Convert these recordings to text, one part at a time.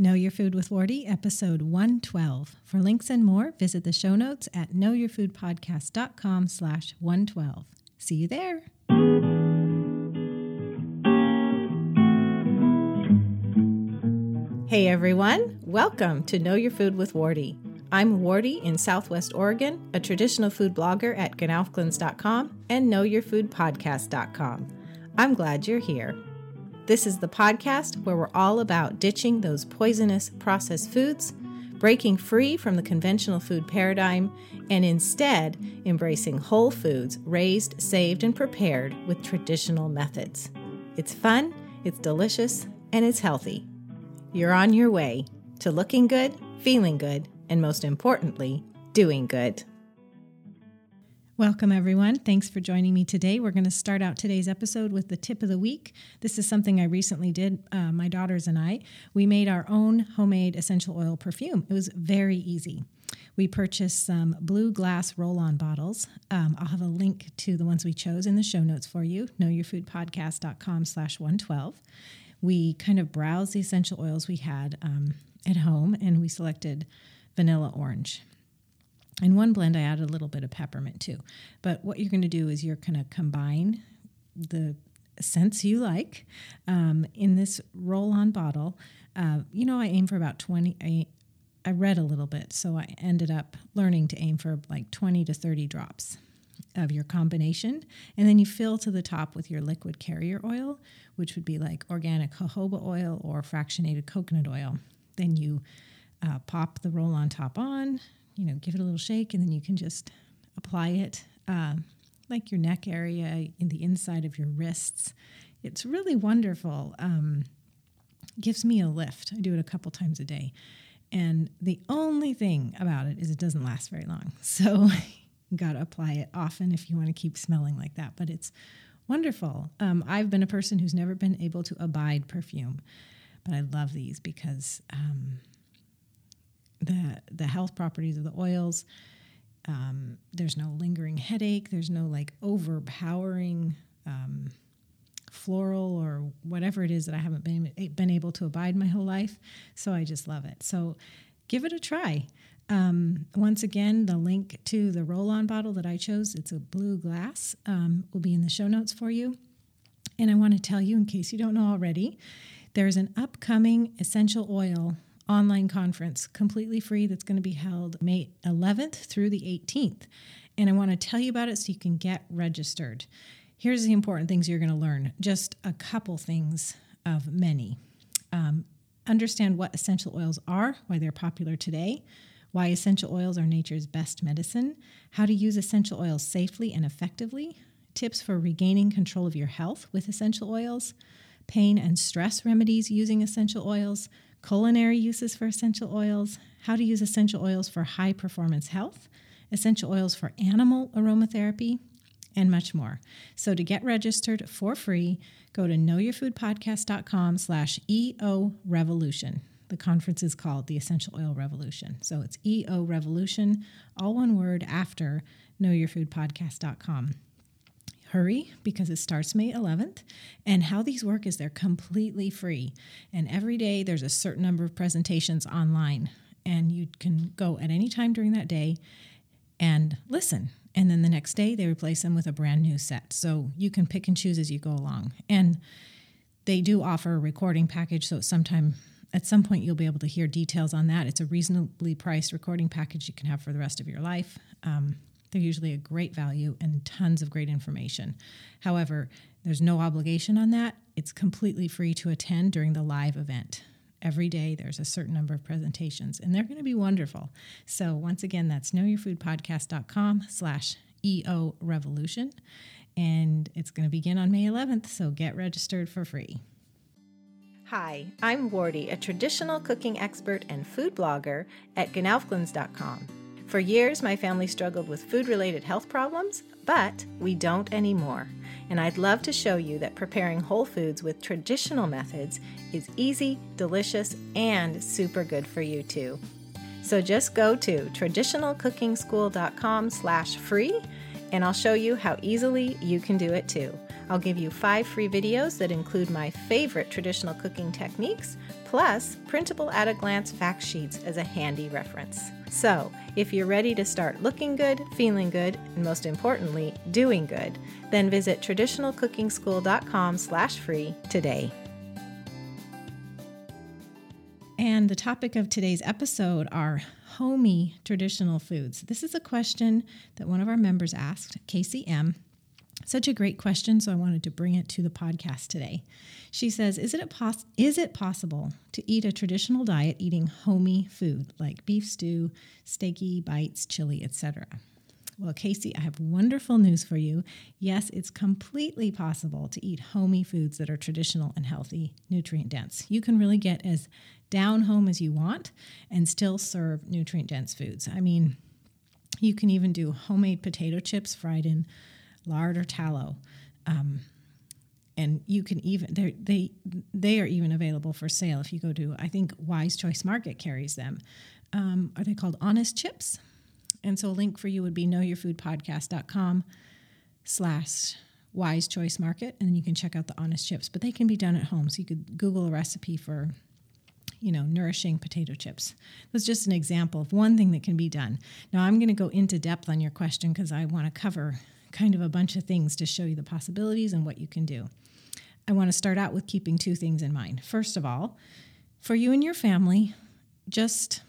Know Your Food with Wardee, episode 112. For links and more, visit the show notes at knowyourfoodpodcast.com slash 112. See you there. Hey everyone, welcome to Know Your Food with Wardee. I'm Wardee in Southwest Oregon, a traditional food blogger at gnowfglins.com and knowyourfoodpodcast.com. I'm glad you're here. This is the podcast where we're all about ditching those poisonous processed foods, breaking free from the conventional food paradigm, and instead embracing whole foods raised, saved, and prepared with traditional methods. It's fun, it's delicious, and it's healthy. You're on your way to looking good, feeling good, and most importantly, doing good. Welcome, everyone. Thanks for joining me today. We're going to start out today's episode with the tip of the week. This is something I recently did, uh, my daughters and I. We made our own homemade essential oil perfume. It was very easy. We purchased some blue glass roll on bottles. Um, I'll have a link to the ones we chose in the show notes for you, knowyourfoodpodcast.com slash 112. We kind of browsed the essential oils we had um, at home and we selected vanilla orange. In one blend, I added a little bit of peppermint too. But what you're going to do is you're going to combine the scents you like um, in this roll on bottle. Uh, you know, I aim for about 20. I, I read a little bit, so I ended up learning to aim for like 20 to 30 drops of your combination. And then you fill to the top with your liquid carrier oil, which would be like organic jojoba oil or fractionated coconut oil. Then you uh, pop the roll on top on, you know, give it a little shake, and then you can just apply it uh, like your neck area, in the inside of your wrists. It's really wonderful. Um, gives me a lift. I do it a couple times a day. And the only thing about it is it doesn't last very long. So you got to apply it often if you want to keep smelling like that. But it's wonderful. Um, I've been a person who's never been able to abide perfume, but I love these because um, the the health properties of the oils. Um, there's no lingering headache. There's no like overpowering um, floral or whatever it is that I haven't been been able to abide my whole life. So I just love it. So give it a try. Um, once again, the link to the roll-on bottle that I chose, it's a blue glass, um, will be in the show notes for you. And I want to tell you, in case you don't know already, there's an upcoming essential oil online conference, completely free, that's going to be held May 11th through the 18th. And I want to tell you about it so you can get registered. Here's the important things you're going to learn just a couple things of many. Um, understand what essential oils are, why they're popular today, why essential oils are nature's best medicine, how to use essential oils safely and effectively, tips for regaining control of your health with essential oils, pain and stress remedies using essential oils, culinary uses for essential oils, how to use essential oils for high performance health, essential oils for animal aromatherapy, and much more. So to get registered for free, go to knowyourfoodpodcast.com slash EO Revolution. The conference is called the Essential Oil Revolution. So it's EO Revolution, all one word after knowyourfoodpodcast.com hurry because it starts May 11th. And how these work is they're completely free. And every day there's a certain number of presentations online. And you can go at any time during that day and listen. And then the next day they replace them with a brand new set. So you can pick and choose as you go along. And they do offer a recording package. So sometime at some point you'll be able to hear details on that. It's a reasonably priced recording package you can have for the rest of your life. Um, they're usually a great value and tons of great information. However, there's no obligation on that. It's completely free to attend during the live event. Every day there's a certain number of presentations and they're going to be wonderful. So once again, that's knowyourfoodpodcast.com slash EO Revolution. And it's going to begin on May 11th, so get registered for free. Hi, I'm Wardee, a traditional cooking expert and food blogger at gnowfglins.com. For years, my family struggled with food related health problems, but we don't anymore. And I'd love to show you that preparing whole foods with traditional methods is easy, delicious, and super good for you too. So just go to traditionalcookingschool.com slash free and I'll show you how easily you can do it too. I'll give you five free videos that include my favorite traditional cooking techniques, plus printable at a glance fact sheets as a handy reference. So, if you're ready to start looking good, feeling good, and most importantly, doing good, then visit traditionalcookingschool.com/free today. And the topic of today's episode are homey traditional foods. This is a question that one of our members asked, Casey M. Such a great question, so I wanted to bring it to the podcast today. She says, "Is it pos- is it possible to eat a traditional diet eating homey food like beef stew, steaky bites, chili, etc.?" Well, Casey, I have wonderful news for you. Yes, it's completely possible to eat homey foods that are traditional and healthy, nutrient dense. You can really get as down home as you want and still serve nutrient dense foods. I mean, you can even do homemade potato chips fried in lard or tallow. Um, and you can even they they are even available for sale if you go to I think Wise Choice Market carries them. Um, are they called Honest Chips? And so a link for you would be knowyourfoodpodcast.com slash wise choice market. And then you can check out the honest chips, but they can be done at home. So you could Google a recipe for, you know, nourishing potato chips. That's just an example of one thing that can be done. Now I'm going to go into depth on your question because I want to cover kind of a bunch of things to show you the possibilities and what you can do. I want to start out with keeping two things in mind. First of all, for you and your family, just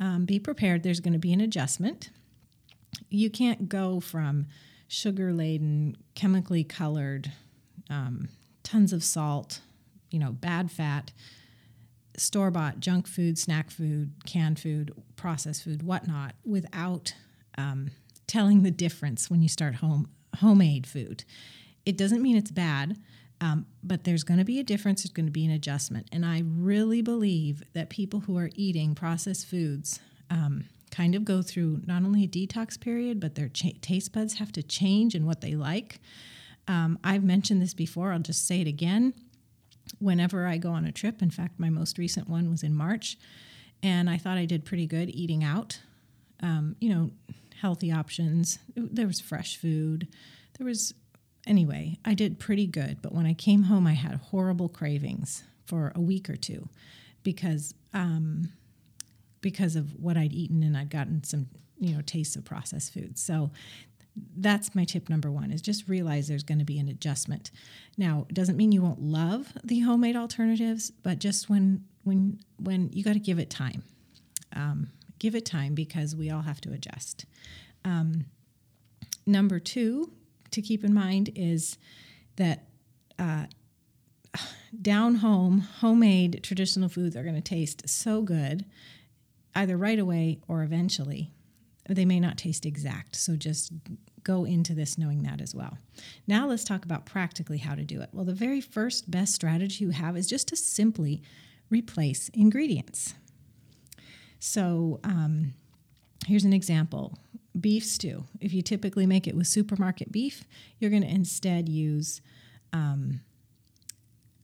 um, be prepared. There's going to be an adjustment. You can't go from sugar laden, chemically colored, um, tons of salt, you know, bad fat, store bought junk food, snack food, canned food, processed food, whatnot, without um, telling the difference when you start home homemade food. It doesn't mean it's bad. Um, but there's going to be a difference, there's going to be an adjustment. And I really believe that people who are eating processed foods um, kind of go through not only a detox period, but their cha- taste buds have to change in what they like. Um, I've mentioned this before, I'll just say it again. Whenever I go on a trip, in fact, my most recent one was in March, and I thought I did pretty good eating out. Um, you know, healthy options. There was fresh food. There was Anyway, I did pretty good, but when I came home, I had horrible cravings for a week or two because um, because of what I'd eaten and I'd gotten some you know tastes of processed foods. So that's my tip number one is just realize there's going to be an adjustment. Now, it doesn't mean you won't love the homemade alternatives, but just when when when you got to give it time, um, give it time because we all have to adjust. Um, number two, to keep in mind is that uh, down home, homemade traditional foods are going to taste so good, either right away or eventually. They may not taste exact, so just go into this knowing that as well. Now, let's talk about practically how to do it. Well, the very first best strategy you have is just to simply replace ingredients. So, um, here's an example beef stew. If you typically make it with supermarket beef, you're going to instead use um,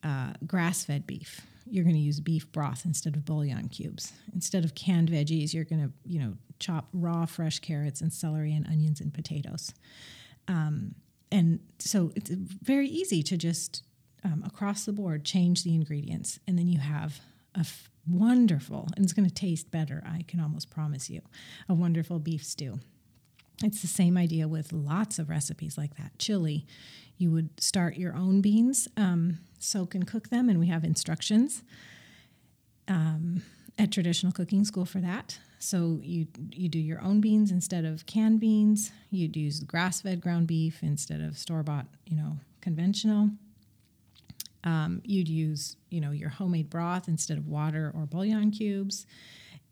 uh, grass fed beef. You're going to use beef broth instead of bouillon cubes. Instead of canned veggies, you're going to, you know, chop raw fresh carrots and celery and onions and potatoes. Um, and so it's very easy to just um, across the board change the ingredients, and then you have a f- wonderful, and it's going to taste better. I can almost promise you, a wonderful beef stew. It's the same idea with lots of recipes like that. Chili, you would start your own beans, um, soak and cook them, and we have instructions um, at traditional cooking school for that. So you you do your own beans instead of canned beans. You'd use grass-fed ground beef instead of store-bought, you know, conventional. Um, you'd use, you know, your homemade broth instead of water or bouillon cubes,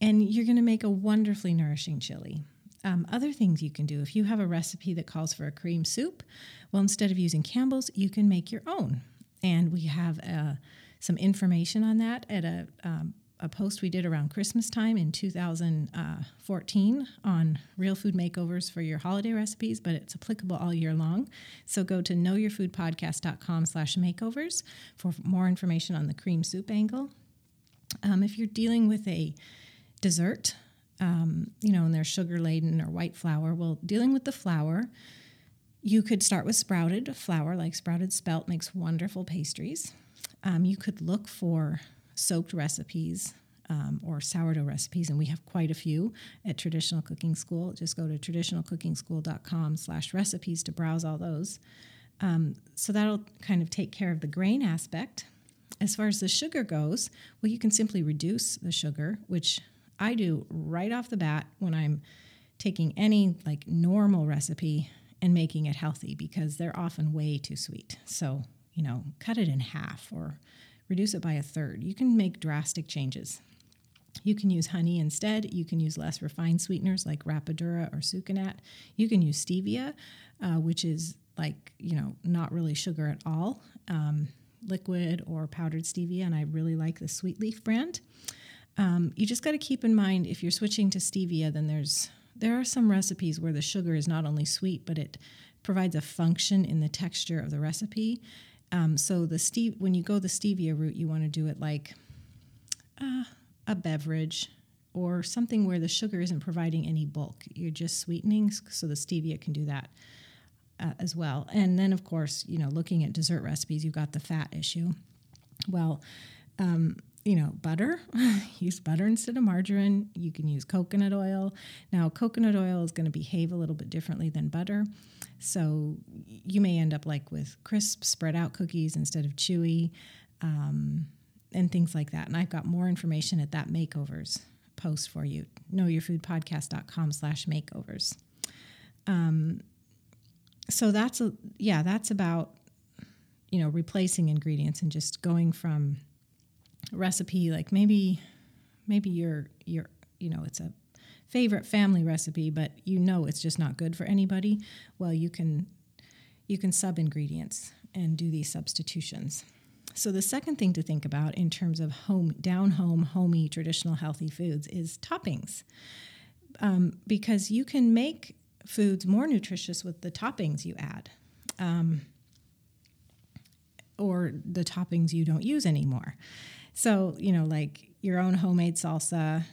and you're going to make a wonderfully nourishing chili um, other things you can do. If you have a recipe that calls for a cream soup, well, instead of using Campbell's, you can make your own. And we have uh, some information on that at a, um, a post we did around Christmas time in 2014 on real food makeovers for your holiday recipes, but it's applicable all year long. So go to knowyourfoodpodcast.com slash makeovers for more information on the cream soup angle. Um, if you're dealing with a dessert um, you know, and they're sugar laden or white flour. Well, dealing with the flour, You could start with sprouted flour, like sprouted spelt makes wonderful pastries. Um, you could look for soaked recipes um, or sourdough recipes, and we have quite a few at Traditional Cooking School. Just go to traditionalcookingschool.com slash recipes to browse all those. Um, so that'll kind of take care of the grain aspect. As far as the sugar goes, well, you can simply reduce the sugar, which I do right off the bat when I'm taking any like normal recipe and making it healthy because they're often way too sweet. So, you know, cut it in half or reduce it by a third. You can make drastic changes. You can use honey instead. You can use less refined sweeteners like Rapadura or Sucanat. You can use stevia, uh, which is like, you know, not really sugar at all, um, liquid or powdered stevia. And I really like the Sweet Leaf brand. Um, you just got to keep in mind if you're switching to stevia, then there's there are some recipes where the sugar is not only sweet, but it provides a function in the texture of the recipe. Um, so the steve when you go the stevia route, you want to do it like uh, a beverage or something where the sugar isn't providing any bulk. You're just sweetening, so the stevia can do that uh, as well. And then, of course, you know, looking at dessert recipes, you've got the fat issue. Well, um, you know, butter, use butter instead of margarine. You can use coconut oil. Now, coconut oil is going to behave a little bit differently than butter. So you may end up like with crisp, spread out cookies instead of chewy, um, and things like that. And I've got more information at that makeovers post for you. Knowyourfoodpodcast.com slash makeovers. Um, so that's a, yeah, that's about, you know, replacing ingredients and just going from recipe like maybe maybe your your you know it's a favorite family recipe but you know it's just not good for anybody well you can you can sub ingredients and do these substitutions. So the second thing to think about in terms of home down home homey traditional healthy foods is toppings. Um, because you can make foods more nutritious with the toppings you add um, or the toppings you don't use anymore so, you know, like your own homemade salsa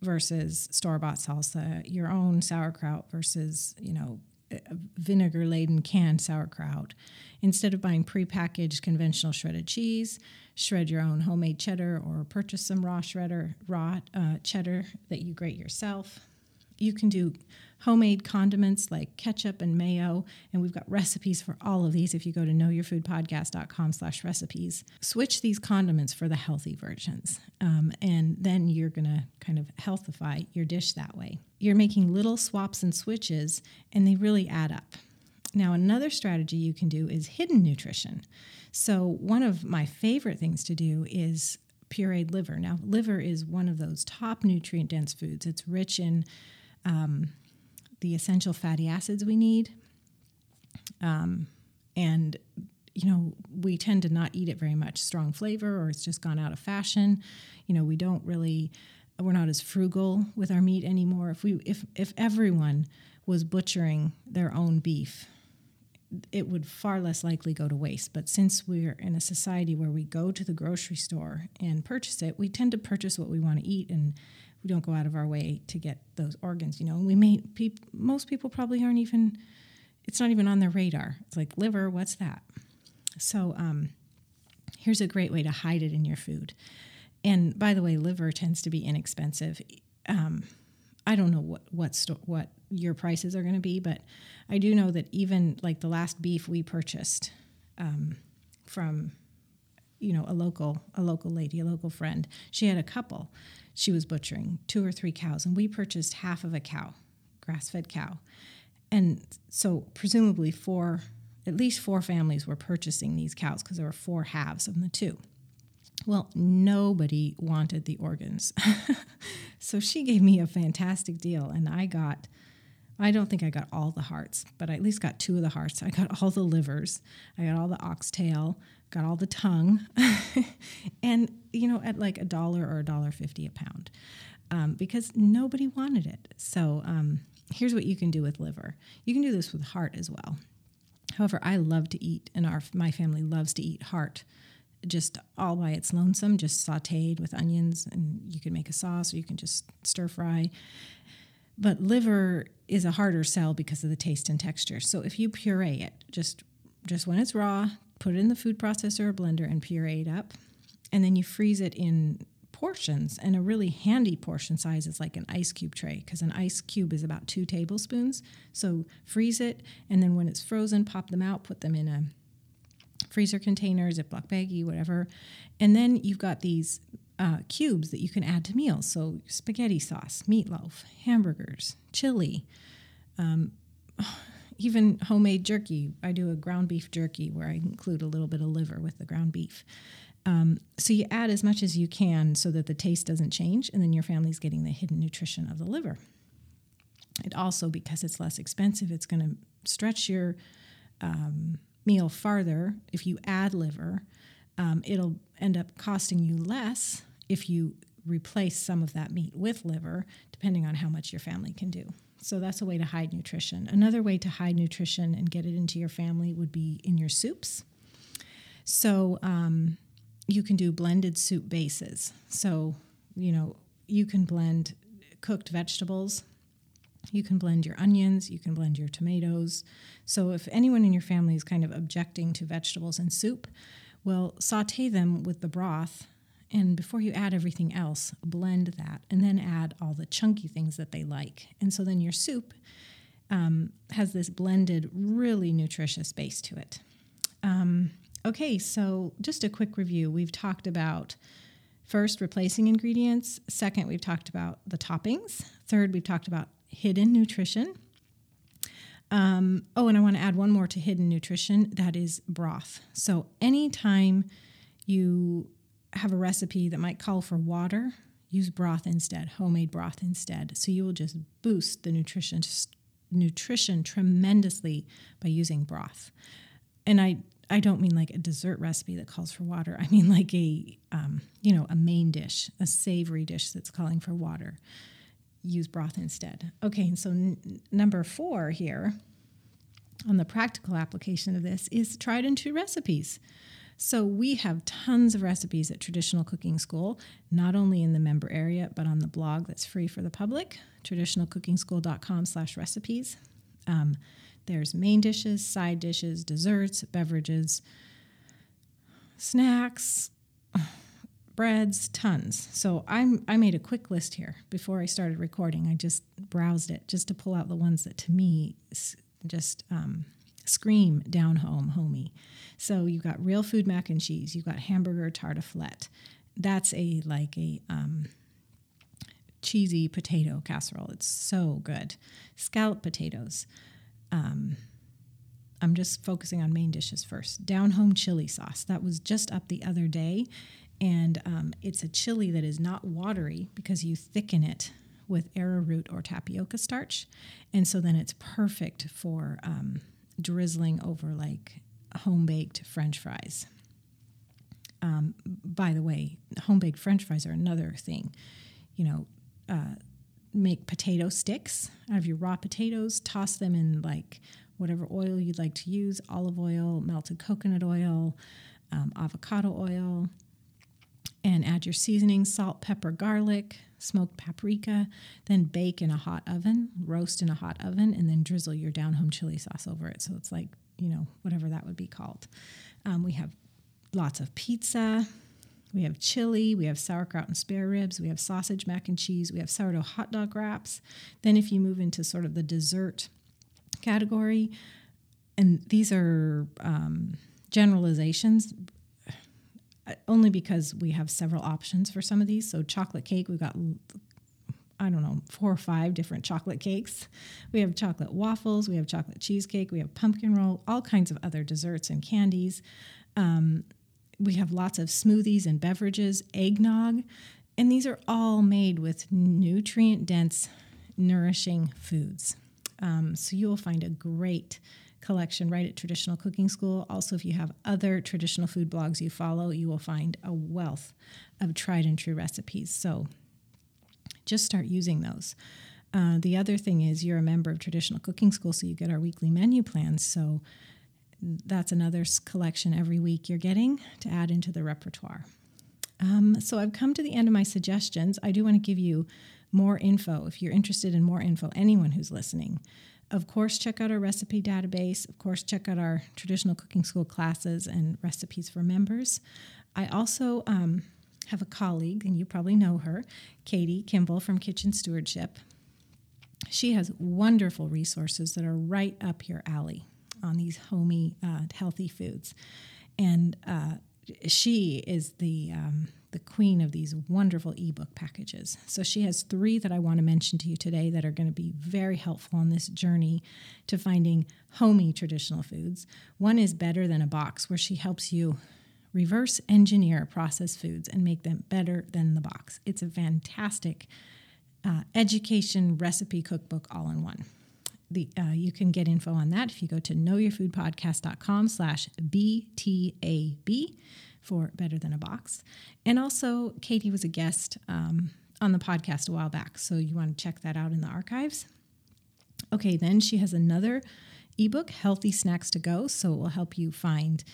versus store bought salsa, your own sauerkraut versus, you know, vinegar laden canned sauerkraut. Instead of buying prepackaged conventional shredded cheese, shred your own homemade cheddar or purchase some raw shredder, raw uh, cheddar that you grate yourself. You can do homemade condiments like ketchup and mayo, and we've got recipes for all of these if you go to knowyourfoodpodcast.com slash recipes. Switch these condiments for the healthy versions, um, and then you're going to kind of healthify your dish that way. You're making little swaps and switches, and they really add up. Now, another strategy you can do is hidden nutrition. So, one of my favorite things to do is pureed liver. Now, liver is one of those top nutrient dense foods. It's rich in um, the essential fatty acids we need. Um, and, you know, we tend to not eat it very much strong flavor or it's just gone out of fashion. You know, we don't really, we're not as frugal with our meat anymore. If we, if, if everyone was butchering their own beef, it would far less likely go to waste. But since we're in a society where we go to the grocery store and purchase it, we tend to purchase what we want to eat and we don't go out of our way to get those organs, you know. And we may pe- most people probably aren't even it's not even on their radar. It's like liver, what's that? So um, here's a great way to hide it in your food. And by the way, liver tends to be inexpensive. Um, I don't know what what sto- what your prices are going to be, but I do know that even like the last beef we purchased um, from you know a local a local lady, a local friend, she had a couple she was butchering two or three cows, and we purchased half of a cow, grass fed cow. And so, presumably, four, at least four families were purchasing these cows because there were four halves of the two. Well, nobody wanted the organs. so she gave me a fantastic deal, and I got, I don't think I got all the hearts, but I at least got two of the hearts. I got all the livers, I got all the oxtail, got all the tongue, and you know at like a dollar or a dollar fifty a pound, um, because nobody wanted it. So um, here's what you can do with liver. You can do this with heart as well. However, I love to eat, and our my family loves to eat heart, just all by its lonesome, just sautéed with onions, and you can make a sauce, or you can just stir fry. But liver is a harder sell because of the taste and texture. So if you puree it, just just when it's raw, put it in the food processor or blender and puree it up. And then you freeze it in portions. And a really handy portion size is like an ice cube tray because an ice cube is about two tablespoons. So freeze it, and then when it's frozen, pop them out, put them in a freezer container, Ziploc baggie, whatever. And then you've got these uh, cubes that you can add to meals. So spaghetti sauce, meatloaf, hamburgers, chili, um, even homemade jerky. I do a ground beef jerky where I include a little bit of liver with the ground beef. Um, so you add as much as you can so that the taste doesn't change, and then your family's getting the hidden nutrition of the liver. It also, because it's less expensive, it's going to stretch your um, meal farther. If you add liver, um, it'll end up costing you less if you replace some of that meat with liver, depending on how much your family can do. So that's a way to hide nutrition. Another way to hide nutrition and get it into your family would be in your soups. So um, you can do blended soup bases. So, you know, you can blend cooked vegetables. You can blend your onions, you can blend your tomatoes. So, if anyone in your family is kind of objecting to vegetables in soup, well, saute them with the broth and before you add everything else, blend that and then add all the chunky things that they like. And so then your soup um, has this blended, really nutritious base to it. Um, okay, so just a quick review. We've talked about first replacing ingredients, second, we've talked about the toppings, third, we've talked about hidden nutrition. Um, oh, and I want to add one more to hidden nutrition that is broth. So anytime you have a recipe that might call for water, use broth instead, homemade broth instead. So you will just boost the nutrition nutrition tremendously by using broth. And I I don't mean like a dessert recipe that calls for water. I mean like a um, you know a main dish, a savory dish that's calling for water. Use broth instead. Okay, and so n- number four here on the practical application of this is tried and true recipes. So we have tons of recipes at Traditional Cooking School, not only in the member area, but on the blog that's free for the public, traditionalcookingschool.com slash recipes. Um, there's main dishes, side dishes, desserts, beverages, snacks, breads, tons. So I'm I made a quick list here before I started recording. I just browsed it just to pull out the ones that to me just um, scream down home, homey. So you've got real food mac and cheese. You've got hamburger tartiflette. That's a like a um, cheesy potato casserole. It's so good. Scallop potatoes. Um, I'm just focusing on main dishes first. Down home chili sauce. That was just up the other day. And um, it's a chili that is not watery because you thicken it with arrowroot or tapioca starch. And so then it's perfect for um, drizzling over like home baked french fries. Um, by the way, home baked french fries are another thing. You know, uh, make potato sticks out of your raw potatoes, toss them in like whatever oil you'd like to use olive oil, melted coconut oil, um, avocado oil, and add your seasoning salt, pepper, garlic, smoked paprika, then bake in a hot oven, roast in a hot oven, and then drizzle your down home chili sauce over it. So it's like, you know, whatever that would be called. Um, we have lots of pizza. We have chili, we have sauerkraut and spare ribs, we have sausage, mac and cheese, we have sourdough hot dog wraps. Then, if you move into sort of the dessert category, and these are um, generalizations, only because we have several options for some of these. So, chocolate cake, we've got, I don't know, four or five different chocolate cakes. We have chocolate waffles, we have chocolate cheesecake, we have pumpkin roll, all kinds of other desserts and candies. Um, we have lots of smoothies and beverages, eggnog, and these are all made with nutrient dense, nourishing foods. Um, so, you will find a great collection right at Traditional Cooking School. Also, if you have other traditional food blogs you follow, you will find a wealth of tried and true recipes. So just start using those. Uh, the other thing is you're a member of Traditional Cooking School, so you get our weekly menu plans. So that's another collection every week you're getting to add into the repertoire. Um, so I've come to the end of my suggestions. I do want to give you more info, if you're interested in more info, anyone who's listening, of course, check out our recipe database. Of course, check out our traditional cooking school classes and recipes for members. I also um, have a colleague, and you probably know her, Katie Kimball from Kitchen Stewardship. She has wonderful resources that are right up your alley on these homey, uh, healthy foods. And uh, she is the um, the queen of these wonderful ebook packages. So she has three that I want to mention to you today that are going to be very helpful on this journey to finding homey traditional foods. One is Better Than a Box, where she helps you reverse engineer processed foods and make them better than the box. It's a fantastic uh, education recipe cookbook all in one. The, uh, you can get info on that if you go to knowyourfoodpodcast.com slash btab for Better Than a Box. And also, Katie was a guest um, on the podcast a while back, so you want to check that out in the archives. Okay, then she has another ebook, Healthy Snacks to Go, so it will help you find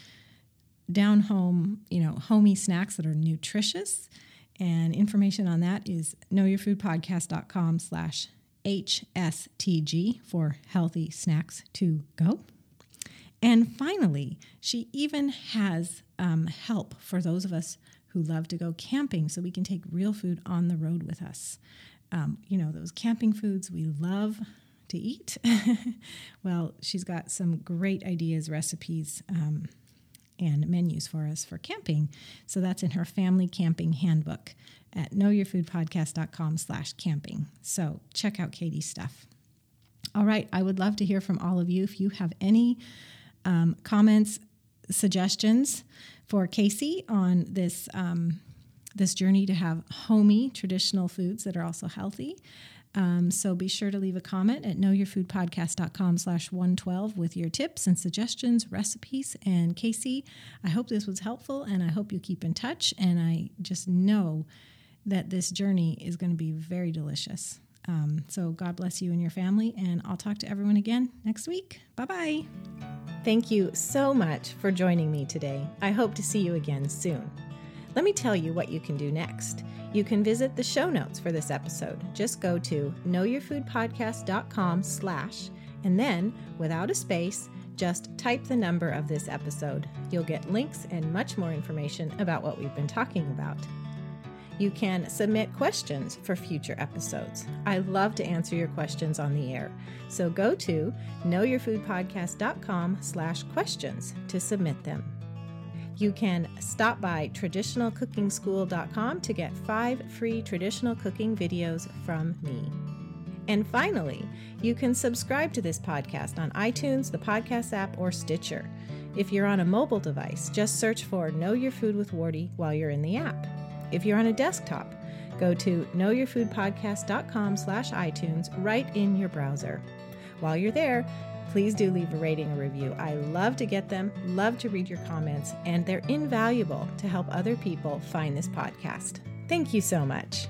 down home, you know, homey snacks that are nutritious. And information on that is knowyourfoodpodcast.com slash HSTG for healthy snacks to go. And finally, she even has um, help for those of us who love to go camping so we can take real food on the road with us. Um, you know, those camping foods we love to eat. well, she's got some great ideas, recipes, um, and menus for us for camping. So that's in her family camping handbook at knowyourfoodpodcast.com slash camping. So check out Katie's stuff. All right, I would love to hear from all of you. If you have any um, comments, suggestions for Casey on this um, this journey to have homey traditional foods that are also healthy. Um, so be sure to leave a comment at knowyourfoodpodcast.com slash 112 with your tips and suggestions, recipes. And Casey, I hope this was helpful and I hope you keep in touch. And I just know that this journey is going to be very delicious. Um, so God bless you and your family. And I'll talk to everyone again next week. Bye bye. Thank you so much for joining me today. I hope to see you again soon. Let me tell you what you can do next. You can visit the show notes for this episode. Just go to knowyourfoodpodcast.com slash, and then, without a space, just type the number of this episode. You'll get links and much more information about what we've been talking about. You can submit questions for future episodes. I love to answer your questions on the air. So go to knowyourfoodpodcast.com slash questions to submit them. You can stop by traditionalcookingschool.com to get five free traditional cooking videos from me. And finally, you can subscribe to this podcast on iTunes, the podcast app, or Stitcher. If you're on a mobile device, just search for Know Your Food with Wardee while you're in the app. If you're on a desktop, go to knowyourfoodpodcast.com slash iTunes right in your browser. While you're there, please do leave a rating or review. I love to get them, love to read your comments, and they're invaluable to help other people find this podcast. Thank you so much.